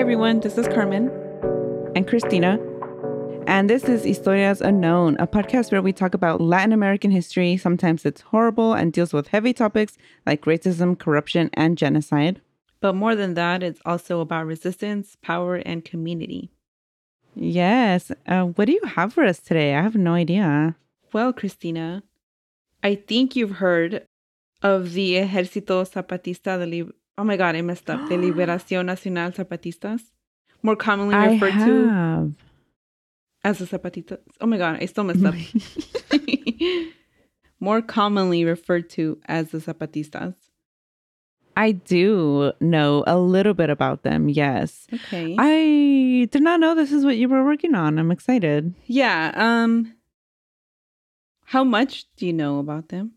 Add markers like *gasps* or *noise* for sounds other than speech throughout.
Hi, everyone. This is Carmen and Cristina. And this is Historias Unknown, a podcast where we talk about Latin American history. Sometimes it's horrible and deals with heavy topics like racism, corruption, and genocide. But more than that, it's also about resistance, power, and community. Yes. Uh, what do you have for us today? I have no idea. Well, Cristina, I think you've heard of the Ejército Zapatista de Lib- Oh my God, I messed up. De *gasps* Liberación Nacional Zapatistas, more commonly referred to as the Zapatistas. Oh my God, I still messed up. *laughs* *laughs* more commonly referred to as the Zapatistas. I do know a little bit about them. Yes. Okay. I did not know this is what you were working on. I'm excited. yeah. Um. How much do you know about them,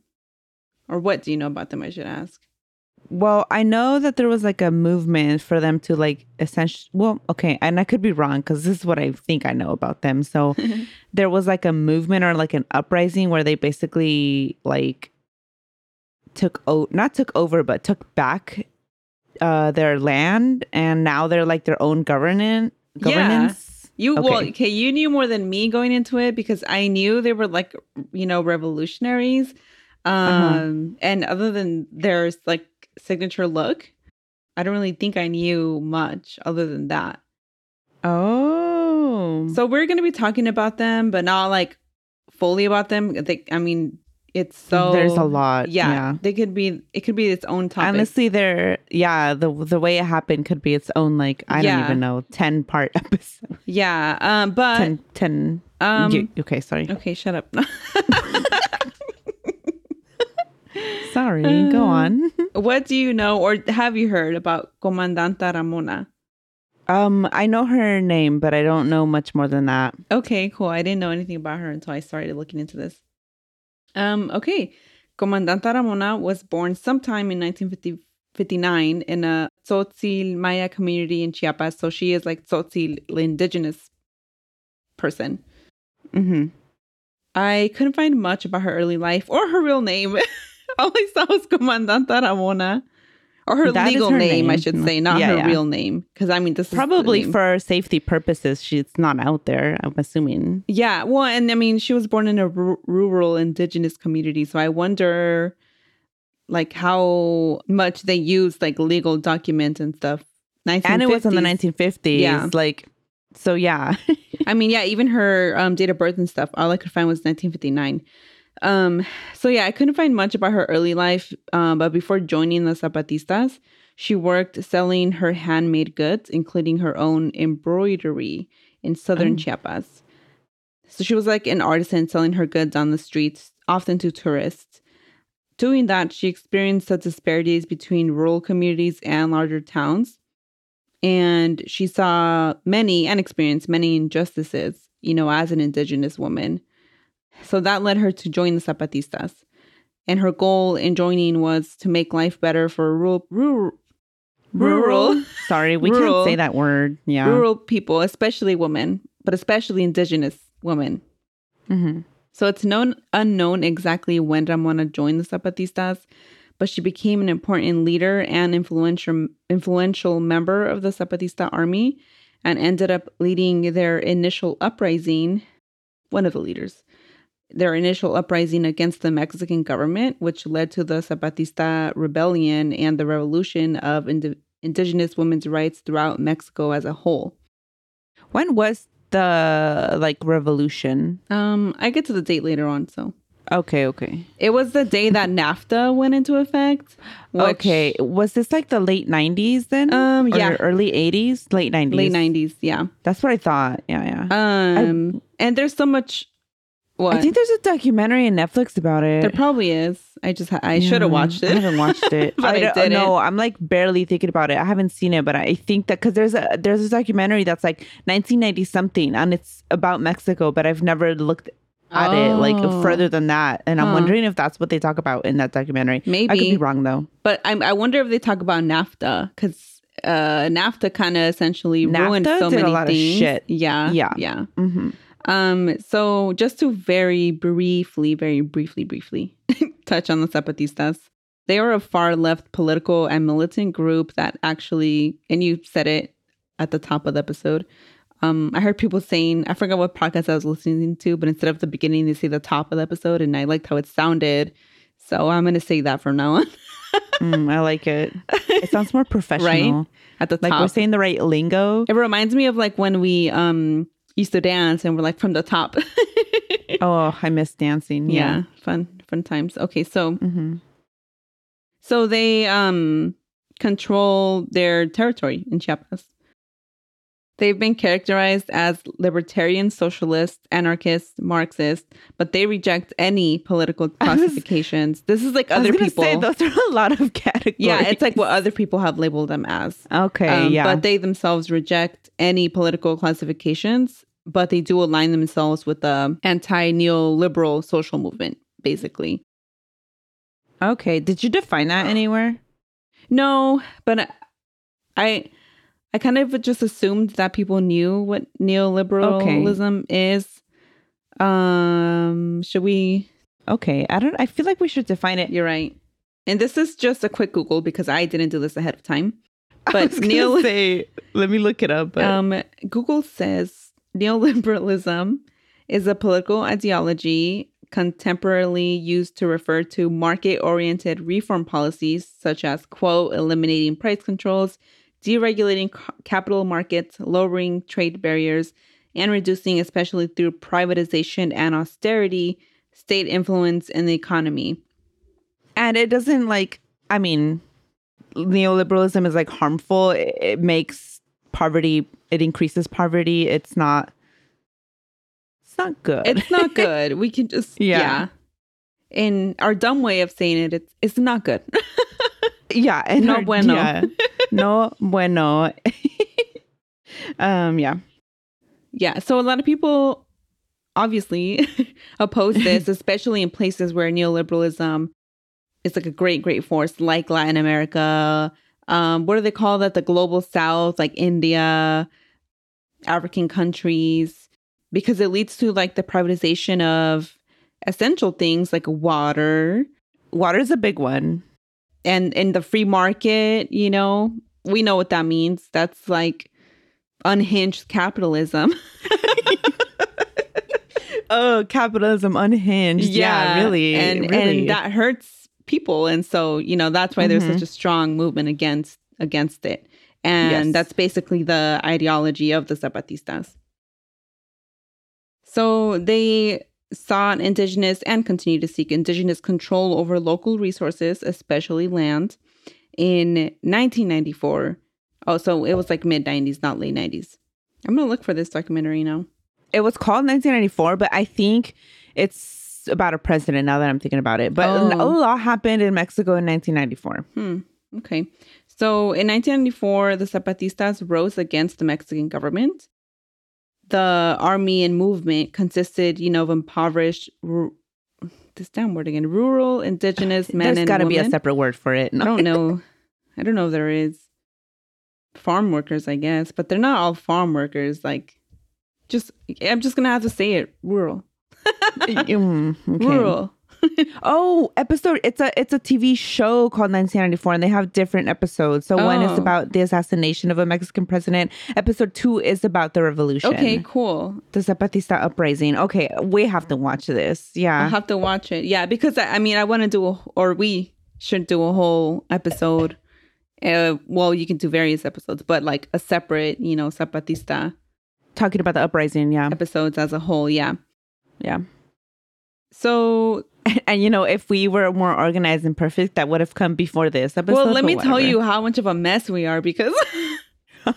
or what do you know about them? I should ask. Well, I know that there was like a movement for them to like essentially, well, okay, and I could be wrong because this is what I think I know about them. So *laughs* there was like a movement or like an uprising where they basically like took o not took over, but took back uh their land and now they're like their own governance Yeah. You well, Okay. okay, you knew more than me going into it because I knew they were like, you know, revolutionaries. Um, Uh-huh. and other than there's like signature look, I don't really think I knew much other than that. Oh. So we're gonna be talking about them, but not like fully about them. They, I mean, it's so there's a lot. Yeah, yeah. they could be. It could be its own topic. Honestly, they're yeah, the the way it happened could be its own like I Yeah. don't even know ten part *laughs* episode. yeah. Um, but 10, 10 um, you- okay, sorry, okay, shut up. *laughs* *laughs* sorry. Uh, Go on. *laughs* What do you know or have you heard about Comandanta Ramona? Um, I know her name, but I don't know much more than that. Okay, cool. I didn't know anything about her until I started looking into this. Um, okay. Comandanta Ramona was born sometime in 1959 in a Tzotzil Maya community in Chiapas. So she is like Tzotzil, indigenous person. Mm-hmm. I couldn't find much about her early life or her real name. *laughs* All I saw was Comandanta Ramona. Or her That legal her name, I should say, not Yeah, her yeah. real name. Because I mean, this Probably name. for safety purposes, she's not out there. I'm assuming. Yeah, well, and I mean, she was born in a rural indigenous community, so I wonder, like, how much they used like legal documents and stuff. 1950s. And it was in the 1950s. Yeah. Like, so yeah. *laughs* I mean, yeah, even her um, date of birth and stuff. All I could find was 1959. Um, so yeah, I couldn't find much about her early life. Um, but before joining the Zapatistas, she worked selling her handmade goods, including her own embroidery in southern Oh. Chiapas. So she was like an artisan selling her goods on the streets, often to tourists. Doing that, she experienced the disparities between rural communities and larger towns. And she saw many and experienced many injustices, you know, as an indigenous woman. So that led her to join the Zapatistas. And her goal in joining was to make life better for rural, rural, rural, *laughs* Sorry, we Rural. can't say that word. Yeah. rural people, especially women, but especially indigenous women. hmm So it's known unknown exactly when Ramona joined the Zapatistas, but she became an important leader and influential influential member of the Zapatista army and ended up leading their initial uprising, one of the leaders. Their initial uprising against the Mexican government, which led to the Zapatista rebellion and the revolution of ind- indigenous women's rights throughout Mexico as a whole. When was the like revolution? Um, I get to the date later on, so Okay, okay. it was the day that NAFTA went into effect. which- okay, was this like the late 90s then? Um, Or yeah. early 80s? Late 90s. late nineties, yeah. That's what I thought. Yeah, yeah. Um, and there's so much. What I think there's a documentary on Netflix about it. there probably is. I just ha- I should have watched it. I haven't watched it. *laughs* But I don't- didn't. No, I'm like barely thinking about it. I haven't seen it, but I think that because there's a there's a documentary that's like 1990 something, and it's about Mexico, but I've never looked at it like Oh. further than that, and I'm wondering if that's what they talk about in that documentary. Maybe I could be wrong though. But I'm, I wonder if they talk about NAFTA because uh, NAFTA kind of essentially ruined so many things. shit. Yeah, Yeah. yeah. hmm Um, so just to very briefly, very briefly, briefly *laughs* touch on the Zapatistas, they are a far left political and militant group that actually, and you said it at the top of the episode. Um, I heard people saying, I forgot what podcast I was listening to, but instead of the beginning, they say the top of the episode, and I liked how it sounded. So I'm gonna say that from now on. Mm, I like it. It sounds more *laughs* professional. At the Like we're saying the right lingo. It reminds me of like when we um used to dance and we're like from the top. *laughs* Oh, I miss dancing. yeah. Yeah. fun fun times. Okay, so hmm so they um control their territory in Chiapas. They've been characterized as libertarian, socialist, anarchist, Marxist, but they reject any political I was- classifications. this is like I was other people. say those are a lot of categories. yeah, it's like what other people have labeled them as. okay. Um, yeah. But they themselves reject any political classifications, but they do align themselves with the anti neoliberal social movement, basically. Okay. Did you define that *gasps* anywhere? No, but I I kind of just assumed that people knew what neoliberalism is. Um, should we? Okay. I don't I feel like we should define it. You're right. And this is just a quick Google because I didn't do this ahead of time. *laughs* I But neo- say, let me look it up. But Um, Google says neoliberalism is a political ideology contemporarily used to refer to market oriented reform policies such as, quote, eliminating price controls, deregulating capital markets, lowering trade barriers, and reducing, especially through privatization and austerity, state influence in the economy. and it doesn't like I mean, neoliberalism is like harmful. It, it makes poverty. It increases poverty. It's not. It's not good. It's not *laughs* good. We can just, Yeah. yeah. In our dumb way of saying it, it's it's not good. *laughs* yeah. And No our- bueno. yeah. No bueno. um. Yeah. Yeah. So a lot of people obviously *laughs* oppose this, *laughs* especially in places where neoliberalism is like a great, great force, like Latin America. Um, what do they call that? The global south, like India, African countries, because it leads to like the privatization of essential things like water Water is a big one. And in the free market, you know, we know what that means. That's like unhinged capitalism. *laughs* Oh, capitalism unhinged. Yeah, really. and really. and that hurts people, and so you know that's why there's Mhm. such a strong movement against against it, and Yes. that's basically the ideology of the Zapatistas. So they sought indigenous and continue to seek indigenous control over local resources, especially land. In 1994, oh, so it was like mid 90s, not late 90s. I'm gonna look for this documentary now. it was called 1994, but I think it's about a president now that I'm thinking about it. But a Oh. lot happened in Mexico in 1994. Hmm. Okay. So in 1994, the Zapatistas rose against the Mexican government. The army and movement consisted, you know, of impoverished, ru- this damn word again, rural, indigenous *sighs* men There's and got to be a separate word for it. I don't know. *laughs* I don't know if there is. Farm workers, I guess, but they're not all farm workers. Like, just I'm just gonna have to say it, rural, *laughs* Mm, okay. rural. *laughs* Oh, episode it's a it's a TV show called 1994 and they have different episodes. So one is Oh. about the assassination of a Mexican president. Episode 2 is about the revolution. okay, cool. The Zapatista uprising. Okay, we have to watch this. Yeah, Yeah. have to watch it. Yeah, because I, I mean, I want to do, a, or we should do a whole episode. Uh, well, you can do various episodes, but like a separate, you know, Zapatista Talking about the uprising, yeah. episodes as a whole. Yeah. Yeah. So, *laughs* And you know, if we were more organized and perfect, that would have come before this episode. well, let me tell you how much of a mess we are because *laughs*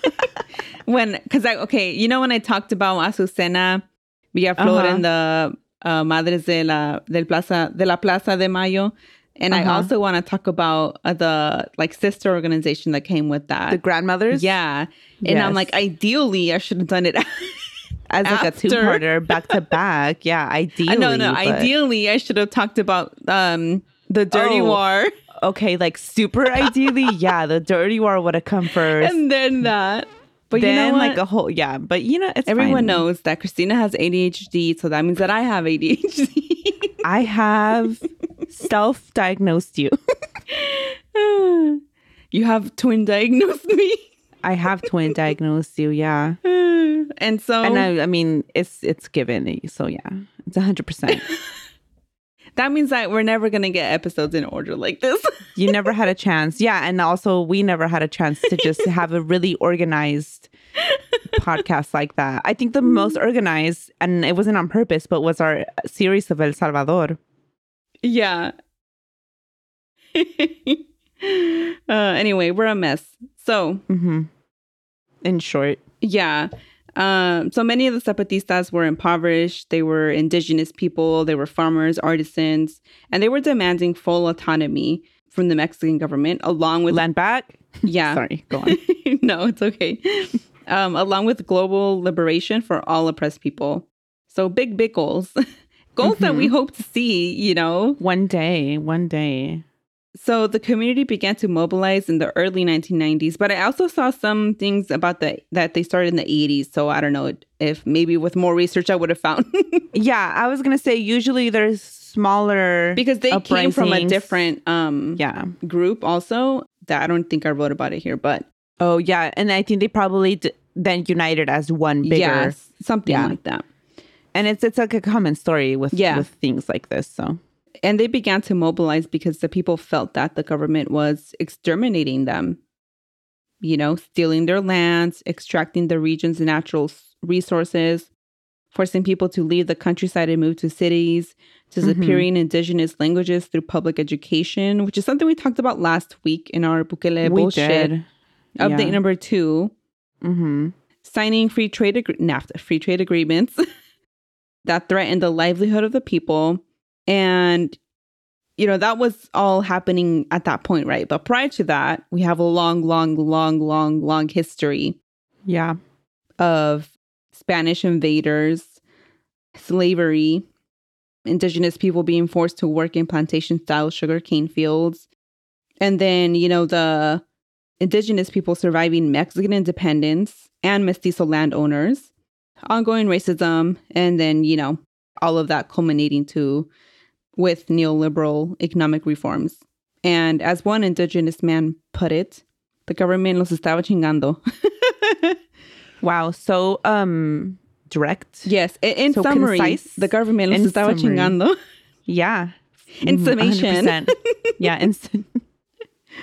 when, because I, okay, you know, when I talked about Azucena Villaflor Uh-huh. and the uh, Madres de la, del Plaza, de la Plaza de Mayo. And I Uh-huh. also want to talk about uh, the like sister organization that came with that. the grandmothers. Yeah. And I'm like, ideally, I should have done it. *laughs* As like after. a two-parter back to *laughs* back. Yeah, ideally. I no, no. but- Ideally, I should have talked about um the dirty Oh. war Okay, like super ideally, *laughs* yeah, the dirty war would have come first. and then that. But then you know like a whole yeah, but you know it's Everyone fine. knows that Cristina has ADHD, so that means that I have ADHD. *laughs* I have self-diagnosed you. you have twin diagnosed me. I have twin diagnosed you, yeah. *laughs* and so And I, I mean, it's it's given, so yeah, it's hundred percent. *laughs* that means that we're never gonna get episodes in order like this. *laughs* You never had a chance, yeah, and also we never had a chance to just have a really organized podcast like that. I think the most organized, and it wasn't on purpose, but was our series of El Salvador. Yeah. uh, anyway, we're a mess. So, hmm In short, yeah. Um, so many of the Zapatistas were impoverished. They were indigenous people, they were farmers, artisans, and they were demanding full autonomy from the Mexican government, along with land back. yeah. *laughs* Sorry, go on. *laughs* no, it's okay. Um, along with global liberation for all oppressed people. So big, big goals. *laughs* goals that we hope to see, you know, One day, one day. So the community began to mobilize in the early 1990s, but I also saw some things about the that they started in the 80s. So I don't know if maybe with more research I would have found *laughs* Yeah, I was gonna say usually there's smaller because they came from a different um Yeah. group also that I don't think I wrote about it here, but Oh yeah, and I think they probably d- then united as one bigger. yes, something Yeah. like that. And it's it's like a common story with Yeah. with things like this. So And they began to mobilize because the people felt that the government was exterminating them. You know, stealing their lands, extracting the region's natural resources, forcing people to leave the countryside and move to cities, disappearing indigenous languages through public education, which is something we talked about last week in our Bukele we bullshit did. update Yeah. number two Mm-hmm. signing free trade agree- NAFTA free trade agreements *laughs* that threatened the livelihood of the people and you know that was all happening at that point right but prior to that we have a long long long long long history Yeah. of spanish invaders slavery indigenous people being forced to work in plantation style sugarcane fields and then you know the indigenous people surviving mexican independence and mestizo landowners ongoing racism and then you know all of that culminating to with neoliberal economic reforms and as one indigenous man put it the government los estaba chingando *laughs* Wow. So um direct. yes i- in So summary concise? the government los In estaba summary. chingando Yeah. *laughs* In summation. 100%. yeah. In,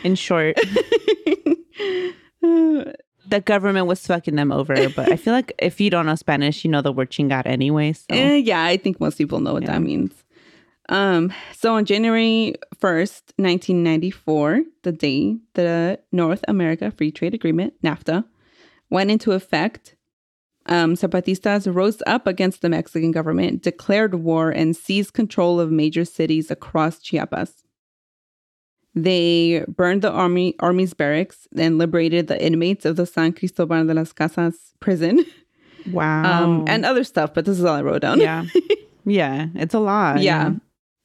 in short, *laughs* the government was fucking them over. But I feel like if you don't know Spanish, you know the word chingar anyway. So Eh, yeah, I think most people know what Yeah. that means. Um, so on January 1st, 1994, the day the North America Free Trade Agreement, NAFTA, went into effect, um, Zapatistas rose up against the Mexican government, declared war, and seized control of major cities across Chiapas. They burned the army army's barracks and liberated the inmates of the San Cristobal de las Casas prison, *laughs* wow. um, and other stuff. But this is all I wrote down. yeah. *laughs* Yeah. It's a lot. Yeah.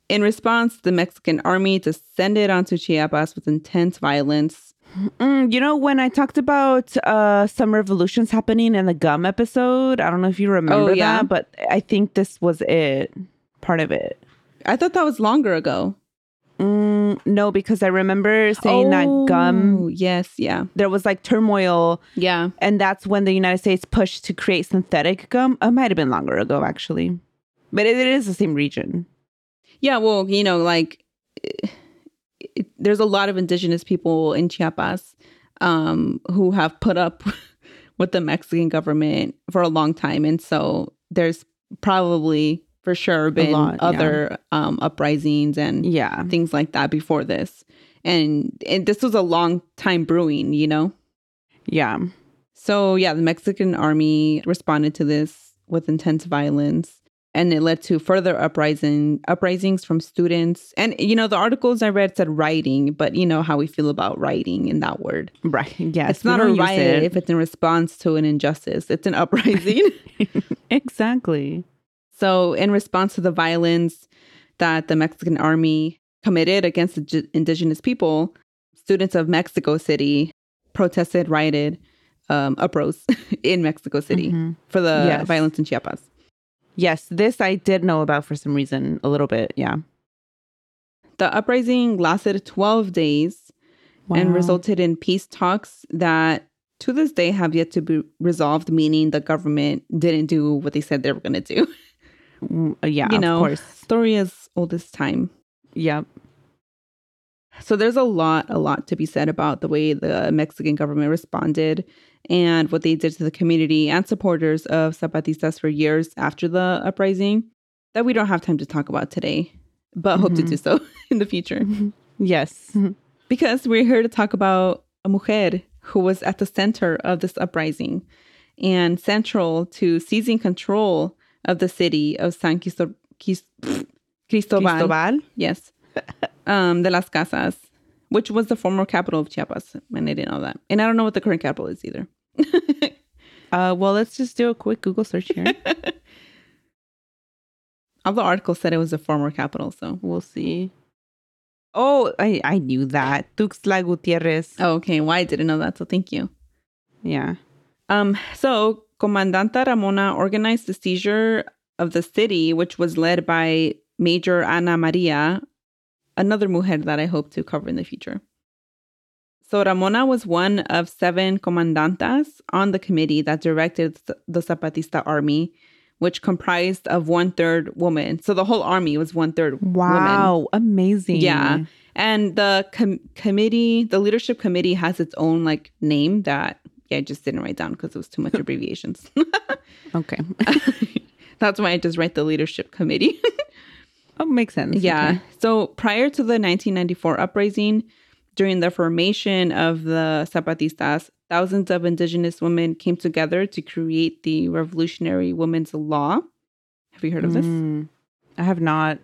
In response, the Mexican army descended onto Chiapas with intense violence. Mm, you know, when I talked about uh, some revolutions happening in the gum episode, I don't know if you remember Oh, yeah. that, but I think this was it, part of it. I thought that was longer ago. Mm, no, because I remember saying that gum. Oh, Yes, yeah. There was like turmoil, Yeah. and that's when the United States pushed to create synthetic gum. It might have been longer ago, actually, but it, it is the same region. Yeah, well, you know, like it, it- there's a lot of indigenous people in Chiapas um, who have put up *laughs* with the Mexican government for a long time. And so there's probably for sure been lot, yeah. other um, uprisings and Yeah, things like that before this. And, and this was a long time brewing, you know? yeah. So, yeah, the Mexican army responded to this with intense violence and it led to further uprising uprisings from students. And you know, the articles I read said rioting, but you know how we feel about rioting in that word. Right. Yes. it's not a riot it. if it's in response to an injustice. It's an uprising. *laughs* *laughs* exactly. so, in response to the violence that the Mexican army committed against the indigenous people, students of Mexico City protested, rioted, um, uprose *laughs* in Mexico City Mhm. for the Yes. violence in Chiapas. Yes, this I did know about for some reason a little bit. Yeah. The uprising lasted 12 days and resulted in peace talks that to this day have yet to be resolved, meaning the government didn't do what they said they were going to do. *laughs* Mm, uh, yeah, you of know, course. story as old as time. Yep. So there's a lot, a lot to be said about the way the Mexican government responded and what they did to the community and supporters of Zapatistas for years after the uprising that we don't have time to talk about today, but hope to do mm-hmm. so *laughs* in the future. Mm-hmm. Yes. Mm-hmm. because we're here to talk about a mujer who was at the center of this uprising and central to seizing control of the city of San Cristo- Cristobal, Cristobal. yes, *laughs* um, de las Casas, which was the former capital of Chiapas, and I didn't know that, and I don't know what the current capital is either. *laughs* Uh, well, let's just do a quick Google search here. *laughs* All the articles said it was the former capital, so we'll see. Oh, I, I knew that. Tuxtla Gutierrez. oh, okay. Why I didn't know that? So thank you. Yeah. Um, so Comandanta Ramona organized the seizure of the city, which was led by Major Ana Maria, another mujer that I hope to cover in the future. So Ramona was one of seven comandantas on the committee that directed the Zapatista army, which comprised of one third woman. So the whole army was one third. Wow. Amazing. Yeah. And the com- committee, the leadership committee has its own like name that yeah, I just didn't write down because it was too much *laughs* abbreviations. *laughs* Okay. *laughs* That's why I just write the leadership committee. Oh, makes sense. yeah. Okay. So prior to the 1994 uprising, during the formation of the Zapatistas, thousands of indigenous women came together to create the Revolutionary Women's Law. Have you heard of this? Mm, I have not.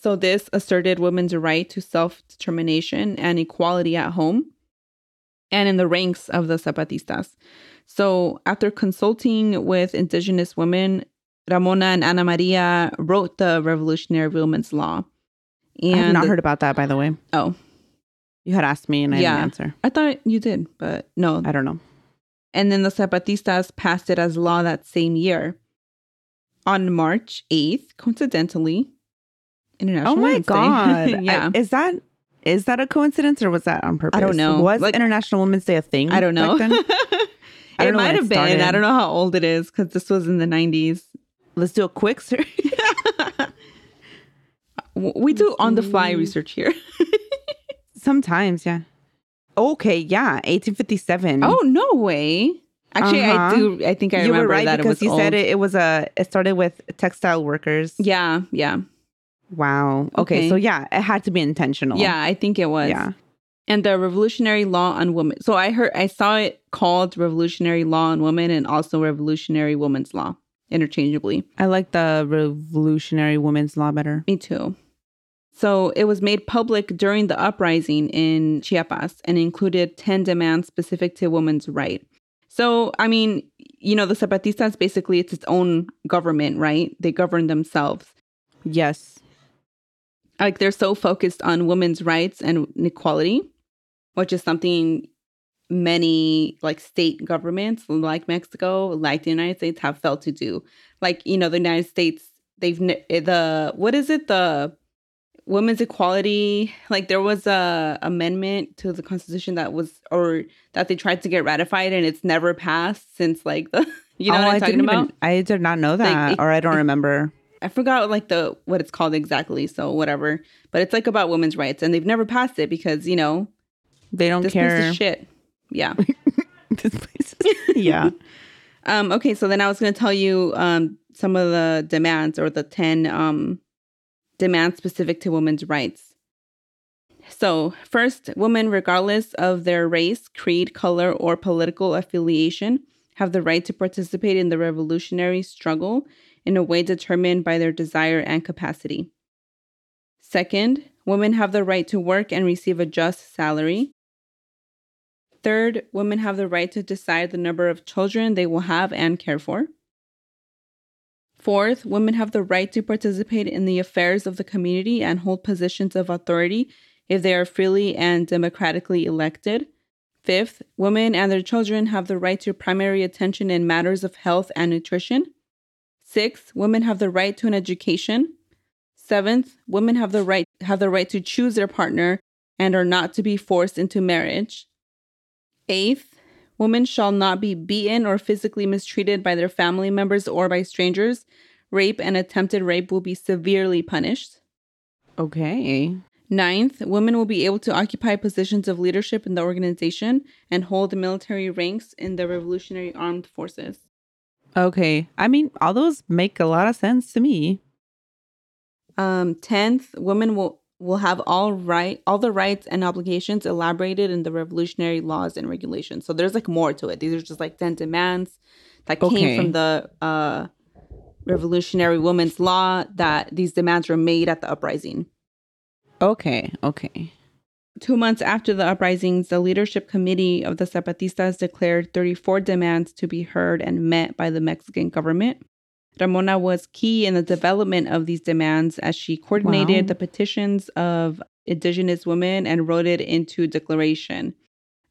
So, this asserted women's right to self determination and equality at home and in the ranks of the Zapatistas. So, after consulting with indigenous women, Ramona and Ana Maria wrote the Revolutionary Women's Law. I have not heard about that, by the way. Oh, You had asked me and I Yeah. didn't answer. I thought you did, but no. I don't know. And then the Zapatistas passed it as law that same year. On March 8th, coincidentally, International Oh my god! *laughs* yeah. I- is that is that a coincidence or was that on purpose? I don't know. Was Like- International Women's Day a thing? I don't know. back then? *laughs* I don't it might have been. I don't know how old it is because this was in the 90s. Let's do a quick search. We do on the fly research here. *laughs* Sometimes, yeah. Okay, yeah, 1857. oh no way! Actually, I Uh-huh. do. I think I you remember were right that it because was you said it. It was a. It started with textile workers. Yeah, yeah, Wow. Okay, Okay. so yeah, it had to be intentional. yeah. I think it was. Yeah. and the Revolutionary Law on Women. So I heard, I saw it called Revolutionary Law on Women and also Revolutionary Women's Law interchangeably. I like the Revolutionary Women's Law better. Me too. So it was made public during the uprising in Chiapas and included 10 demands specific to women's right. So, I mean, you know, the Zapatistas basically it's its own government, right? They govern themselves. Yes. Like they're so focused on women's rights and equality, which is something many like state governments like Mexico, like the United States have failed to do. Like, you know, the United States they've the what is it? The women's equality like there was a amendment to the constitution that was or that they tried to get ratified and it's never passed since like the *laughs* you know oh, what i'm I talking about? Even, i did not know that like, or i don't it, remember. I forgot like the what it's called exactly so whatever. But it's like about women's rights and they've never passed it because you know they don't care piece of shit yeah *laughs* this place *laughs* yeah *laughs* um okay so then i was going to tell you um some of the demands or the 10 um demands specific to women's rights. So, first, women, regardless of their race, creed, color, or political affiliation, have the right to participate in the revolutionary struggle in a way determined by their desire and capacity. Second, women have the right to work and receive a just salary. Third, women have the right to decide the number of children they will have and care for. Fourth, women have the right to participate in the affairs of the community and hold positions of authority if they are freely and democratically elected. Fifth, women and their children have the right to primary attention in matters of health and nutrition. Sixth, women have the right to an education. Seventh, women have the right have the right to choose their partner and are not to be forced into marriage. Eighth, Women shall not be beaten or physically mistreated by their family members or by strangers. Rape and attempted rape will be severely punished. Okay. Ninth, women will be able to occupy positions of leadership in the organization and hold military ranks in the Revolutionary Armed Forces. Okay. I mean, all those make a lot of sense to me. Um, tenth, women will will have all right all the rights and obligations elaborated in the revolutionary laws and regulations. So there's like more to it. These are just like 10 demands that okay. came from the uh revolutionary women's law that these demands were made at the uprising. Okay, okay. Two months after the uprisings, the leadership committee of the Zapatistas declared 34 demands to be heard and met by the Mexican government. Ramona was key in the development of these demands as she coordinated wow. the petitions of indigenous women and wrote it into declaration.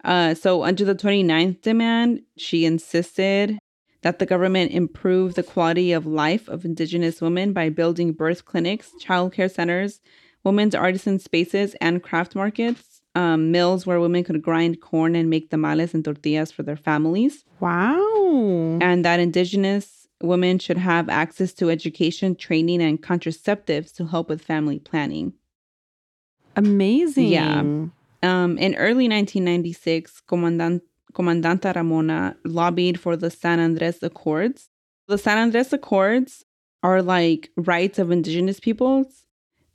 Uh, so, under the 29th demand, she insisted that the government improve the quality of life of indigenous women by building birth clinics, childcare centers, women's artisan spaces, and craft markets, um, mills where women could grind corn and make tamales and tortillas for their families. Wow. And that indigenous women should have access to education, training, and contraceptives to help with family planning. Amazing. Yeah. Um, in early 1996, Comandant, Comandanta Ramona lobbied for the San Andres Accords. The San Andres Accords are like rights of indigenous peoples,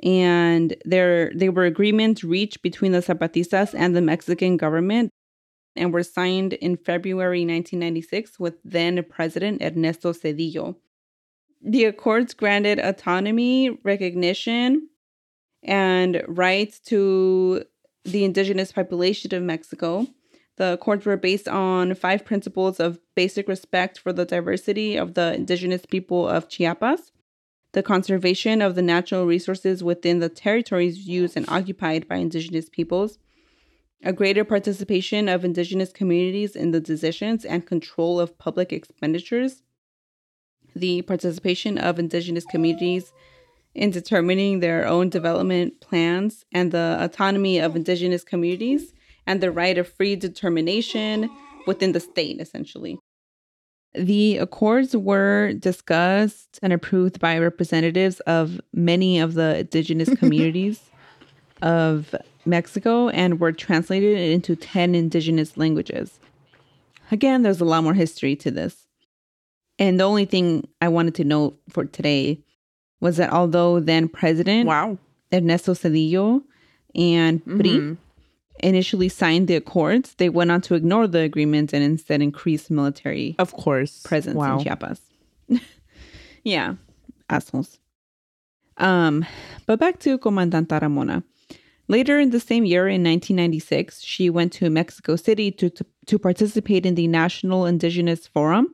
and they they were agreements reached between the Zapatistas and the Mexican government and were signed in February 1996 with then President Ernesto Zedillo. The accords granted autonomy, recognition, and rights to the indigenous population of Mexico. The accords were based on five principles of basic respect for the diversity of the indigenous people of Chiapas, the conservation of the natural resources within the territories used and occupied by indigenous peoples, a greater participation of Indigenous communities in the decisions and control of public expenditures, the participation of Indigenous communities in determining their own development plans, and the autonomy of Indigenous communities, and the right of free determination within the state, essentially. The accords were discussed and approved by representatives of many of the indigenous *laughs* communities of Mexico and were translated into 10 indigenous languages. Again, there's a lot more history to this. And the only thing I wanted to note for today was that although then President wow. Ernesto Zedillo and PRI mm-hmm. initially signed the accords, they went on to ignore the agreement and instead increased military of course presence wow. in Chiapas. *laughs* yeah, assholes. Um, but back to Comandanta Ramona. Later in the same year, in 1996, she went to Mexico City to, to, to participate in the National Indigenous Forum,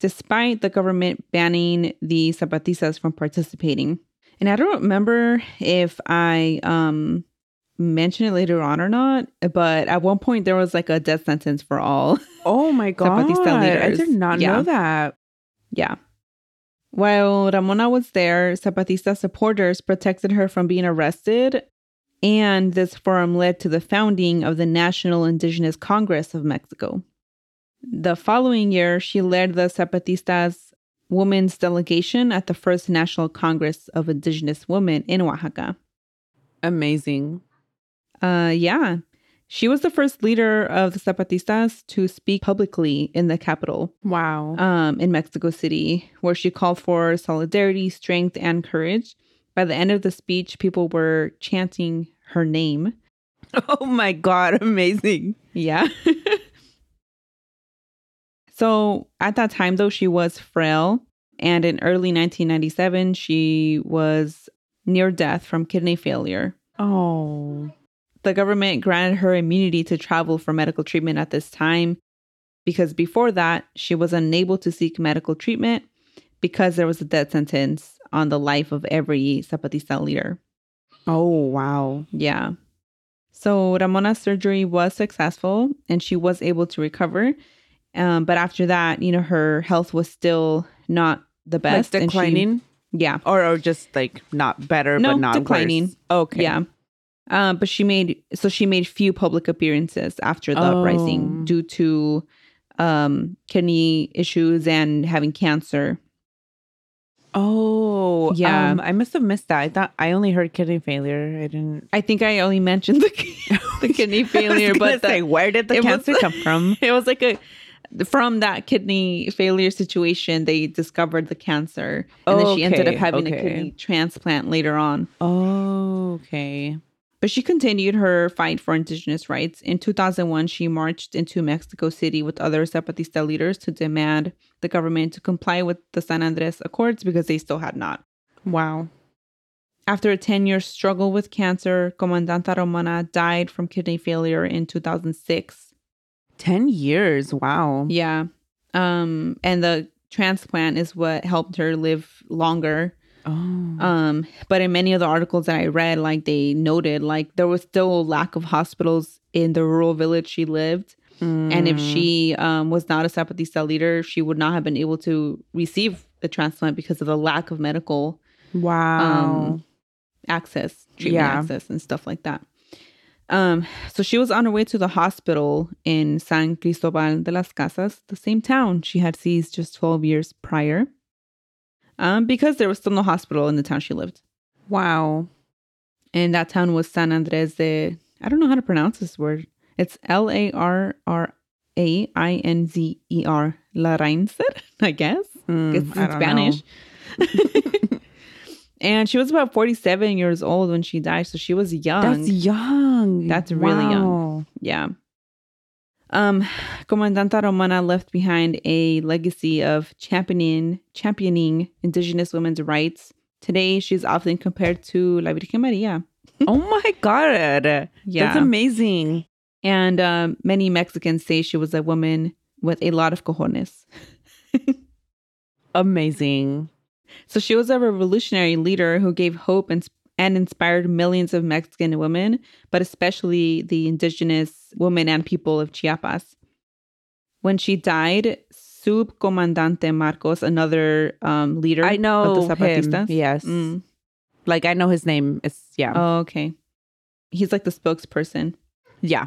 despite the government banning the Zapatistas from participating. And I don't remember if I um, mentioned it later on or not, but at one point there was like a death sentence for all. Oh my *laughs* god! Zapatista leaders. I did not yeah. know that. Yeah. While Ramona was there, Zapatista supporters protected her from being arrested, and this forum led to the founding of the National Indigenous Congress of Mexico. The following year, she led the Zapatistas women's delegation at the first National Congress of Indigenous Women in Oaxaca. Amazing. Uh, yeah. She was the first leader of the Zapatistas to speak publicly in the capital, Wow. um, in Mexico City, where she called for solidarity, strength, and courage. By the end of the speech, people were chanting her name. *laughs* oh my God. Amazing. Yeah. *laughs* so at that time, though, she was frail. And in early 1997, she was near death from kidney failure. Oh. The government granted her immunity to travel for medical treatment at this time because before that, she was unable to seek medical treatment because there was a death sentence on the life of every Zapatista leader. Oh, wow. Yeah. So Ramona's surgery was successful and she was able to recover. Um, but after that, you know, her health was still not the best. like and she- declining? yeah. or, or just like not better, No, but not declining. worse? Okay. Yeah. Um, but she made so she made few public appearances after the Oh. uprising due to um kidney issues and having cancer. Oh, Yeah. Um, I must have missed that. I thought I only heard kidney failure. I didn't. I think I only mentioned the, *laughs* the kidney failure, but the- say, where did the it was- cancer come *laughs* from? it was like a from that kidney failure situation they discovered the cancer and then she ended up Okay, having a kidney transplant later on Oh, okay. But she continued her fight for indigenous rights in 2001 she marched into mexico city with other zapatista leaders to demand the government to comply with the san andres accords because they still had not Wow. after a 10-year struggle with cancer comandanta Ramona died from kidney failure in 2006 10 years. Wow. Yeah. Um, and the transplant is what helped her live longer. Oh. Um, but in many of the articles that I read, like they noted, like there was still a lack of hospitals in the rural village she lived. And if Mm. she um, was not a Zapatista leader, she would not have been able to receive the transplant because of the lack of medical wow. um, access, treatment Yeah. access, and stuff like that. Um, so she was on her way to the hospital in San Cristobal de las Casas, the same town she had seized just 12 years prior, um, because there was still no hospital in the town she lived. wow. And that town was San Andres de, I don't know how to pronounce this word. It's L A R R A I N Z E R, La Rainser, *laughs* I guess. Mm, It's in Spanish. *laughs* *laughs* and she was about 47 years old when she died. So she was young. That's young. That's really young. Yeah. Um, Comandanta Ramona left behind a legacy of championing championing indigenous women's rights. Today, she's often compared to La Virgen Maria. *laughs* Oh my God. Yeah. That's amazing. And um, many Mexicans say she was a woman with a lot of cojones. *laughs* Amazing. So she was a revolutionary leader who gave hope and, and inspired millions of Mexican women, but especially the indigenous women and people of Chiapas. When she died, Subcomandante Marcos, another um, leader I know of the him. Zapatistas. Yes. Mm. Like I know his name. is yeah. Oh, okay. He's like the spokesperson. yeah.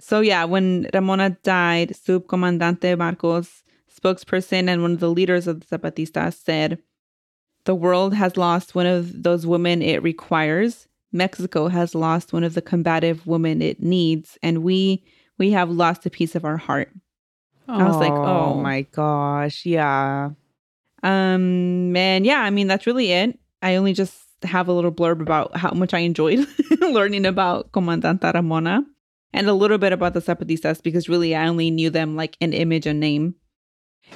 So yeah, when Ramona died, Subcomandante Marcos, spokesperson and one of the leaders of the Zapatistas, said, "The world has lost one of those women it requires. Mexico has lost one of the combative women it needs, and we we have lost a piece of our heart." I was like, oh. my gosh. Yeah. Um, and yeah, I mean that's really it. I only just have a little blurb about how much I enjoyed *laughs* learning about Comandanta Ramona and a little bit about the Zapatistas because really I only knew them like an image and name.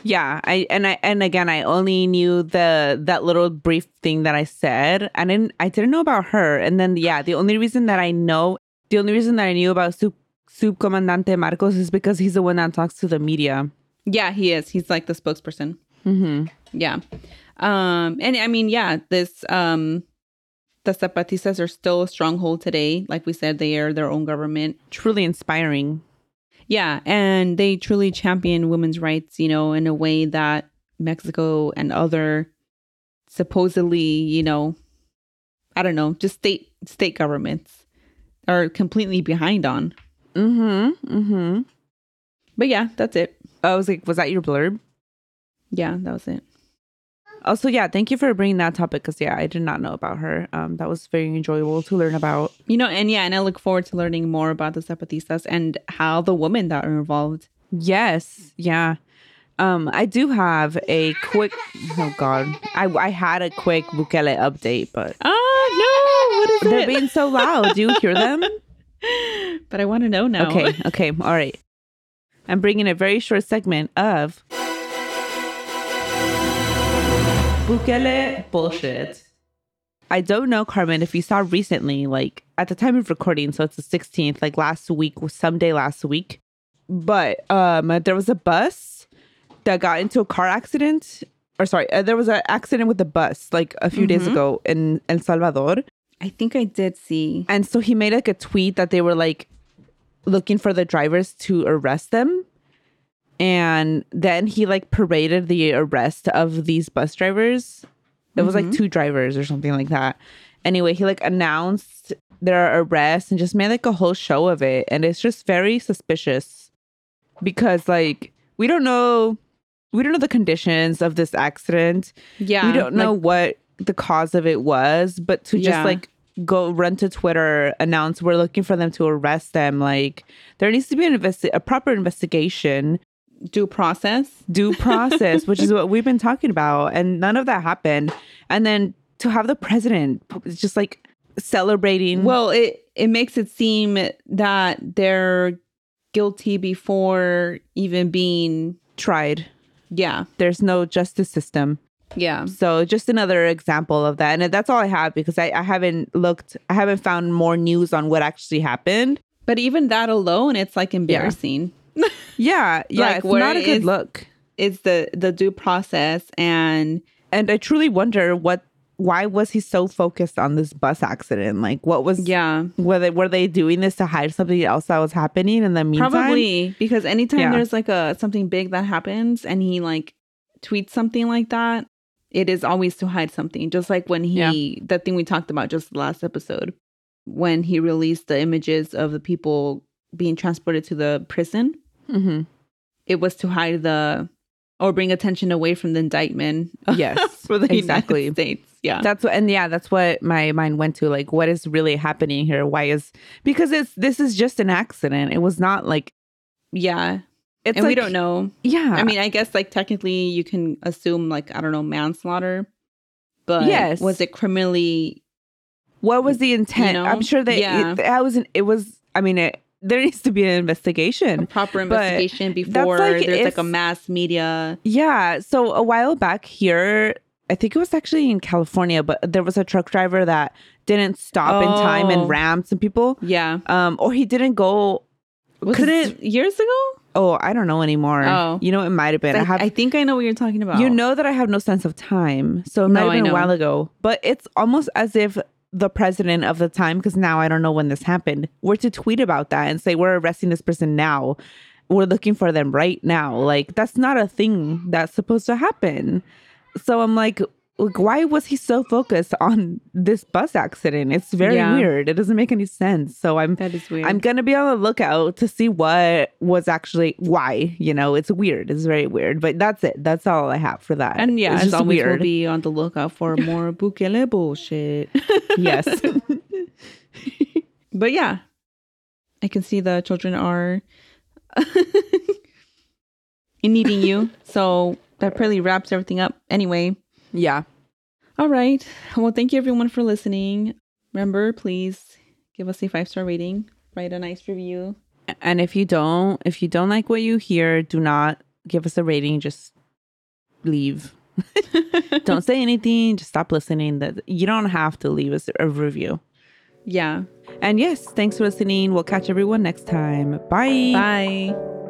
Yeah, I and I and again I only knew the that little brief thing that I said. I didn't I didn't know about her. And then yeah, the only reason that I know the only reason that I knew about Sub Subcomandante Marcos is because he's the one that talks to the media. Yeah, he is. He's like the spokesperson. Mm-hmm. Yeah. Um, and I mean, yeah, this um the Zapatistas are still a stronghold today. Like we said, they are their own government. Truly inspiring. Yeah, and they truly champion women's rights, you know, in a way that Mexico and other supposedly, you know, I don't know, just state state governments are completely behind on. Mm-hmm. Mm-hmm. But yeah, that's it. I was like, was that your blurb? Yeah, that was it. Also, yeah, thank you for bringing that topic because yeah, I did not know about her. Um, that was very enjoyable to learn about. You know, and yeah, and I look forward to learning more about the Zapatistas and how the women that are involved. Yes, yeah. Um, I do have a quick. Oh God, I I had a quick Bukele update, but oh no, what is they're it? being so loud. Do you hear them? *laughs* but I want to know now. Okay, okay, all right. I'm bringing a very short segment of Bukele bullshit. I don't know, Carmen, if you saw recently, like at the time of recording, so it's the 16th, like last week, someday last week. But um, there was a bus that got into a car accident, or sorry, uh, there was an accident with a bus like a few days ago in El Salvador. I think I did see. And so he made like a tweet that they were like looking for the drivers to arrest them. And then he like paraded the arrest of these bus drivers. It was like mm-hmm. two drivers or something like that. Anyway, he like announced their arrest and just made like a whole show of it. And it's just very suspicious because like we don't know we don't know the conditions of this accident. Yeah, we don't know like- what the cause of it was, but to just Yeah. like go run to Twitter, announce we're looking for them to arrest them, like there needs to be an investi- a proper investigation, due process. due *laughs* process, which is what we've been talking about, and none of that happened. And then to have the president just like celebrating, Well, it it makes it seem that they're guilty before even being tried. yeah There's no justice system. yeah So just another example of that. And that's all I have because I, I haven't looked, I haven't found more news on what actually happened. but even that alone it's like embarrassing Yeah, *laughs* yeah, Like, it's not a good is- look. it's the the due process and And I truly wonder what, why was he so focused on this bus accident? Like, what was, yeah were they were they doing this to hide something else that was happening in the meantime? probably because anytime Yeah. there's like a something big that happens and he like tweets something like that it is always to hide something just like when he Yeah. that thing we talked about just last episode when he released the images of the people being transported to the prison hmm it was to hide the or bring attention away from the indictment *laughs* Yes, for the exactly. United States. Yeah. That's what, and yeah, that's what my mind went to. Like, what is really happening here? Why is because it's this is just an accident. It was not like yeah. it's and we don't know. Yeah, I mean, I guess like technically you can assume like I don't know manslaughter, but Yes. was it criminally? what was the intent? know? I'm sure that Yeah. it, that was an, it was. I mean, it, there needs to be an A investigation. proper investigation before like there's like a mass media. Yeah. So a while back here, I think it was actually in California, but there was a truck driver that didn't stop in time Oh. and rammed some people. Yeah. Um, or he didn't go. Was it years ago? Oh, I don't know anymore. Oh. you know, it might have been. I, I have. I think I know what you're talking about. You know that I have no sense of time, so it might No, have been a while ago. But it's almost as if the president of the time, because now I don't know when this happened, were to tweet about that and say we're arresting this person now, we're looking for them right now. Like that's not a thing that's supposed to happen. So I'm like, like, why was he so focused on this bus accident? It's very Yeah. weird. It doesn't make any sense. So I'm that is weird. I'm gonna be on the lookout to see what was actually why. You know, it's weird. It's very weird. But that's it. That's all I have for that. and yeah, it's just always, weird. we'll be on the lookout for *laughs* more Bukele bullshit. *laughs* *laughs* yes. But yeah, I can see the children are needing you. So that pretty wraps everything up. Anyway, yeah. all right. Well, thank you everyone for listening. Remember, please give us a five star rating, write a nice review. And if you don't, if you don't like what you hear, do not give us a rating. Just leave. *laughs* don't say anything. Just stop listening. That you don't have to leave us a review. Yeah. And yes, thanks for listening. We'll catch everyone next time. Bye. Bye.